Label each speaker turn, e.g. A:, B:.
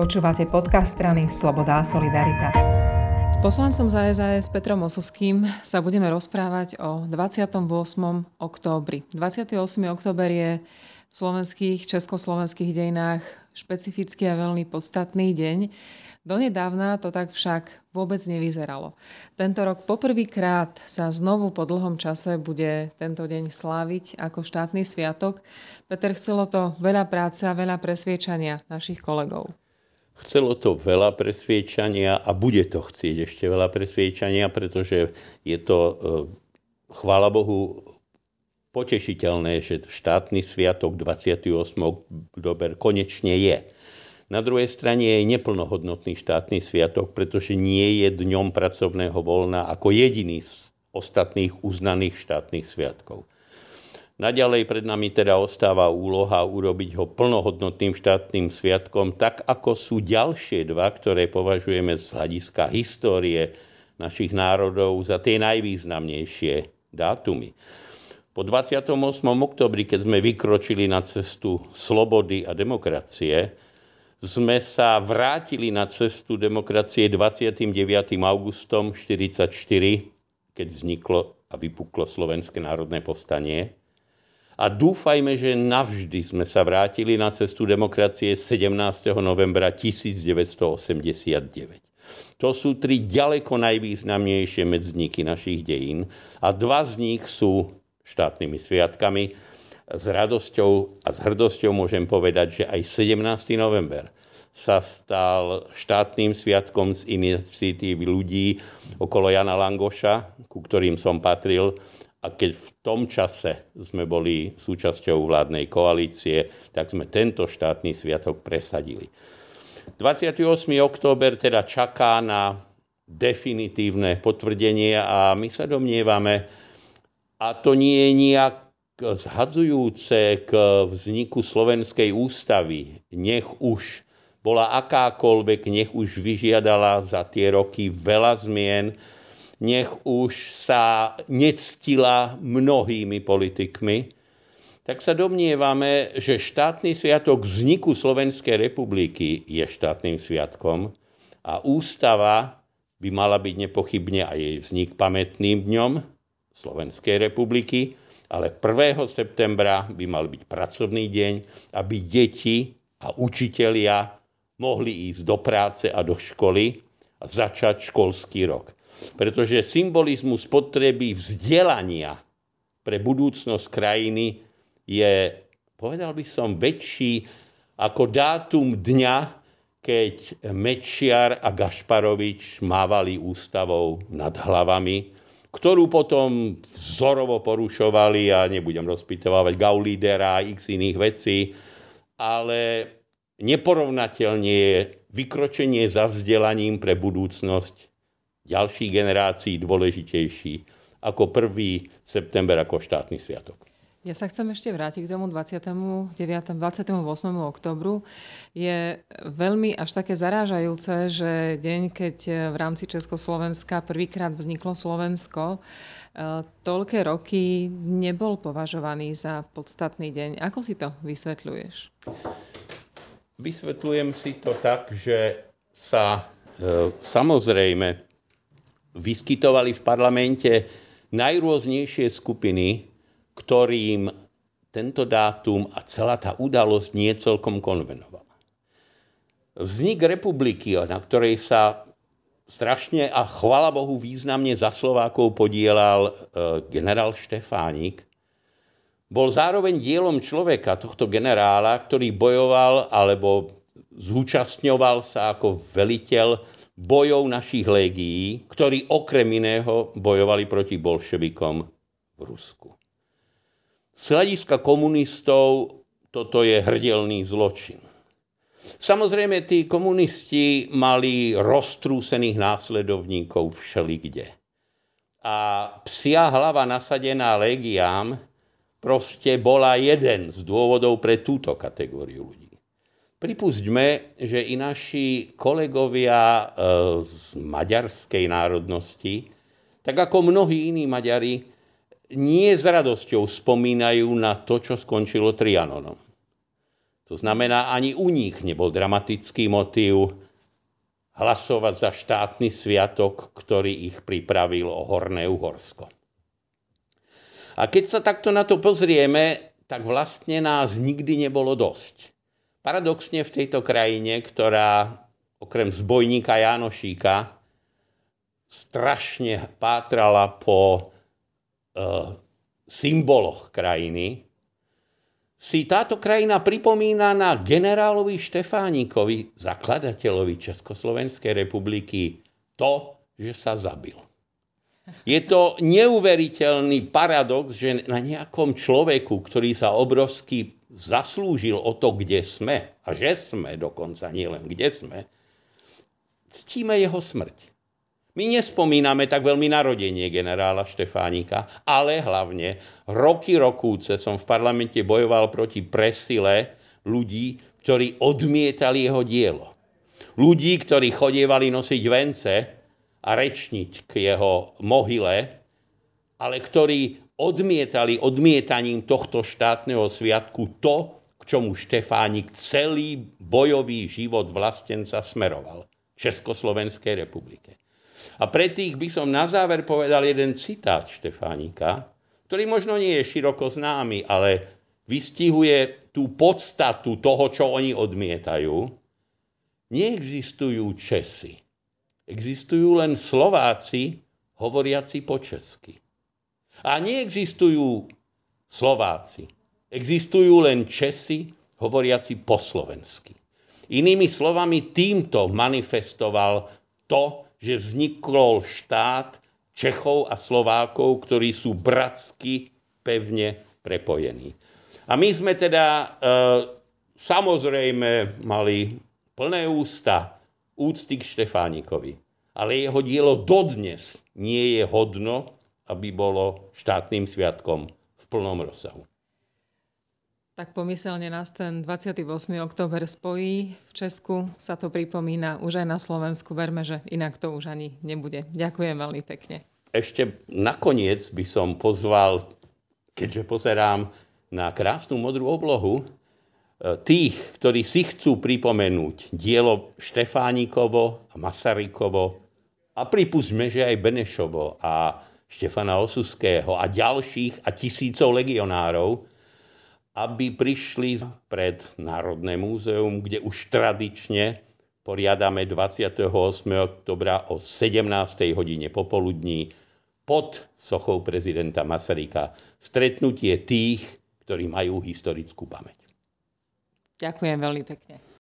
A: Počúvate podcast strany Sloboda a Solidarita. S poslancom za SAS Petrom Osuským sa budeme rozprávať o 28. októbri. 28. október je v slovenských, československých dejinách špecifický a veľmi podstatný deň. Donedávna to tak však vôbec nevyzeralo. Tento rok poprvýkrát sa znovu po dlhom čase bude tento deň sláviť ako štátny sviatok. Peter, chcelo to veľa práce a veľa presviečania našich kolegov.
B: Chcelo to veľa presviečania a bude to chcieť ešte veľa presviečania, pretože je to, e, chvála Bohu, potešiteľné, že štátny sviatok 28. oktober konečne je. Na druhej strane je neplnohodnotný štátny sviatok, pretože nie je dňom pracovného voľna ako jediný z ostatných uznaných štátnych sviatkov. Naďalej pred nami teda ostáva úloha urobiť ho plnohodnotným štátnym sviatkom, tak ako sú ďalšie dva, ktoré považujeme z hľadiska histórie našich národov za tie najvýznamnejšie dátumy. Po 28. oktobri, keď sme vykročili na cestu slobody a demokracie, sme sa vrátili na cestu demokracie 29. augustom 1944, keď vzniklo a vypuklo Slovenské národné povstanie a dúfajme, že navždy sme sa vrátili na cestu demokracie 17. novembra 1989. To sú tri ďaleko najvýznamnejšie medzníky našich dejín a dva z nich sú štátnymi sviatkami. S radosťou a s hrdosťou môžem povedať, že aj 17. november sa stal štátnym sviatkom z iniciatívy ľudí okolo Jana Langoša, ku ktorým som patril a keď v tom čase sme boli súčasťou vládnej koalície, tak sme tento štátny sviatok presadili. 28. október teda čaká na definitívne potvrdenie a my sa domnievame, a to nie je nijak zhadzujúce k vzniku Slovenskej ústavy, nech už bola akákoľvek, nech už vyžiadala za tie roky veľa zmien, nech už sa nectila mnohými politikmi, tak sa domnievame, že štátny sviatok vzniku Slovenskej republiky je štátnym sviatkom a ústava by mala byť nepochybne aj jej vznik pamätným dňom Slovenskej republiky, ale 1. septembra by mal byť pracovný deň, aby deti a učitelia mohli ísť do práce a do školy a začať školský rok pretože symbolizmus potreby vzdelania pre budúcnosť krajiny je, povedal by som, väčší ako dátum dňa, keď Mečiar a Gašparovič mávali ústavou nad hlavami, ktorú potom vzorovo porušovali, a nebudem rozpitovať Gaulídera a x iných vecí, ale neporovnateľne je vykročenie za vzdelaním pre budúcnosť ďalších generácií dôležitejší ako 1. september ako štátny sviatok.
A: Ja sa chcem ešte vrátiť k tomu 29. 28. oktobru. Je veľmi až také zarážajúce, že deň, keď v rámci Československa prvýkrát vzniklo Slovensko, e, toľké roky nebol považovaný za podstatný deň. Ako si to vysvetľuješ?
B: Vysvetľujem si to tak, že sa e, samozrejme vyskytovali v parlamente najrôznejšie skupiny, ktorým tento dátum a celá tá udalosť nie celkom konvenovala. Vznik republiky, na ktorej sa strašne a chvala Bohu významne za Slovákov podielal e, generál Štefánik, bol zároveň dielom človeka, tohto generála, ktorý bojoval alebo zúčastňoval sa ako veliteľ bojov našich légií, ktorí okrem iného bojovali proti bolševikom v Rusku. Z hľadiska komunistov toto je hrdelný zločin. Samozrejme, tí komunisti mali roztrúsených následovníkov všelikde. A psia hlava nasadená legiám proste bola jeden z dôvodov pre túto kategóriu ľudí. Pripustme, že i naši kolegovia e, z maďarskej národnosti, tak ako mnohí iní Maďari, nie s radosťou spomínajú na to, čo skončilo Trianonom. To znamená, ani u nich nebol dramatický motív hlasovať za štátny sviatok, ktorý ich pripravil o Horné Uhorsko. A keď sa takto na to pozrieme, tak vlastne nás nikdy nebolo dosť. Paradoxne v tejto krajine, ktorá okrem zbojníka Janošíka strašne pátrala po e, symboloch krajiny, si táto krajina pripomína na generálovi Štefánikovi, zakladateľovi Československej republiky, to, že sa zabil. Je to neuveriteľný paradox, že na nejakom človeku, ktorý sa obrovsky zaslúžil o to, kde sme, a že sme dokonca, nielen kde sme, ctíme jeho smrť. My nespomíname tak veľmi narodenie generála Štefánika, ale hlavne roky rokúce som v parlamente bojoval proti presile ľudí, ktorí odmietali jeho dielo. Ľudí, ktorí chodievali nosiť vence a rečniť k jeho mohyle, ale ktorí odmietali odmietaním tohto štátneho sviatku to, k čomu Štefánik celý bojový život vlastenca smeroval. Československej republike. A pre tých by som na záver povedal jeden citát Štefánika, ktorý možno nie je široko známy, ale vystihuje tú podstatu toho, čo oni odmietajú. Neexistujú Česi. Existujú len Slováci, hovoriaci po česky. A neexistujú Slováci. Existujú len Česi, hovoriaci po slovensky. Inými slovami, týmto manifestoval to, že vznikol štát Čechov a Slovákov, ktorí sú bratsky pevne prepojení. A my sme teda e, samozrejme mali plné ústa úcty k Štefánikovi. Ale jeho dielo dodnes nie je hodno, aby bolo štátnym sviatkom v plnom rozsahu.
A: Tak pomyselne nás ten 28. október spojí. V Česku sa to pripomína, už aj na Slovensku. Verme, že inak to už ani nebude. Ďakujem veľmi pekne.
B: Ešte nakoniec by som pozval, keďže pozerám na krásnu modrú oblohu, e, tých, ktorí si chcú pripomenúť dielo Štefánikovo a Masarykovo a pripustme, že aj Benešovo a Štefana Osuského a ďalších a tisícov legionárov, aby prišli pred Národné múzeum, kde už tradične poriadame 28. oktobra o 17. hodine popoludní pod sochou prezidenta Masaryka stretnutie tých, ktorí majú historickú pamäť.
A: Ďakujem veľmi pekne.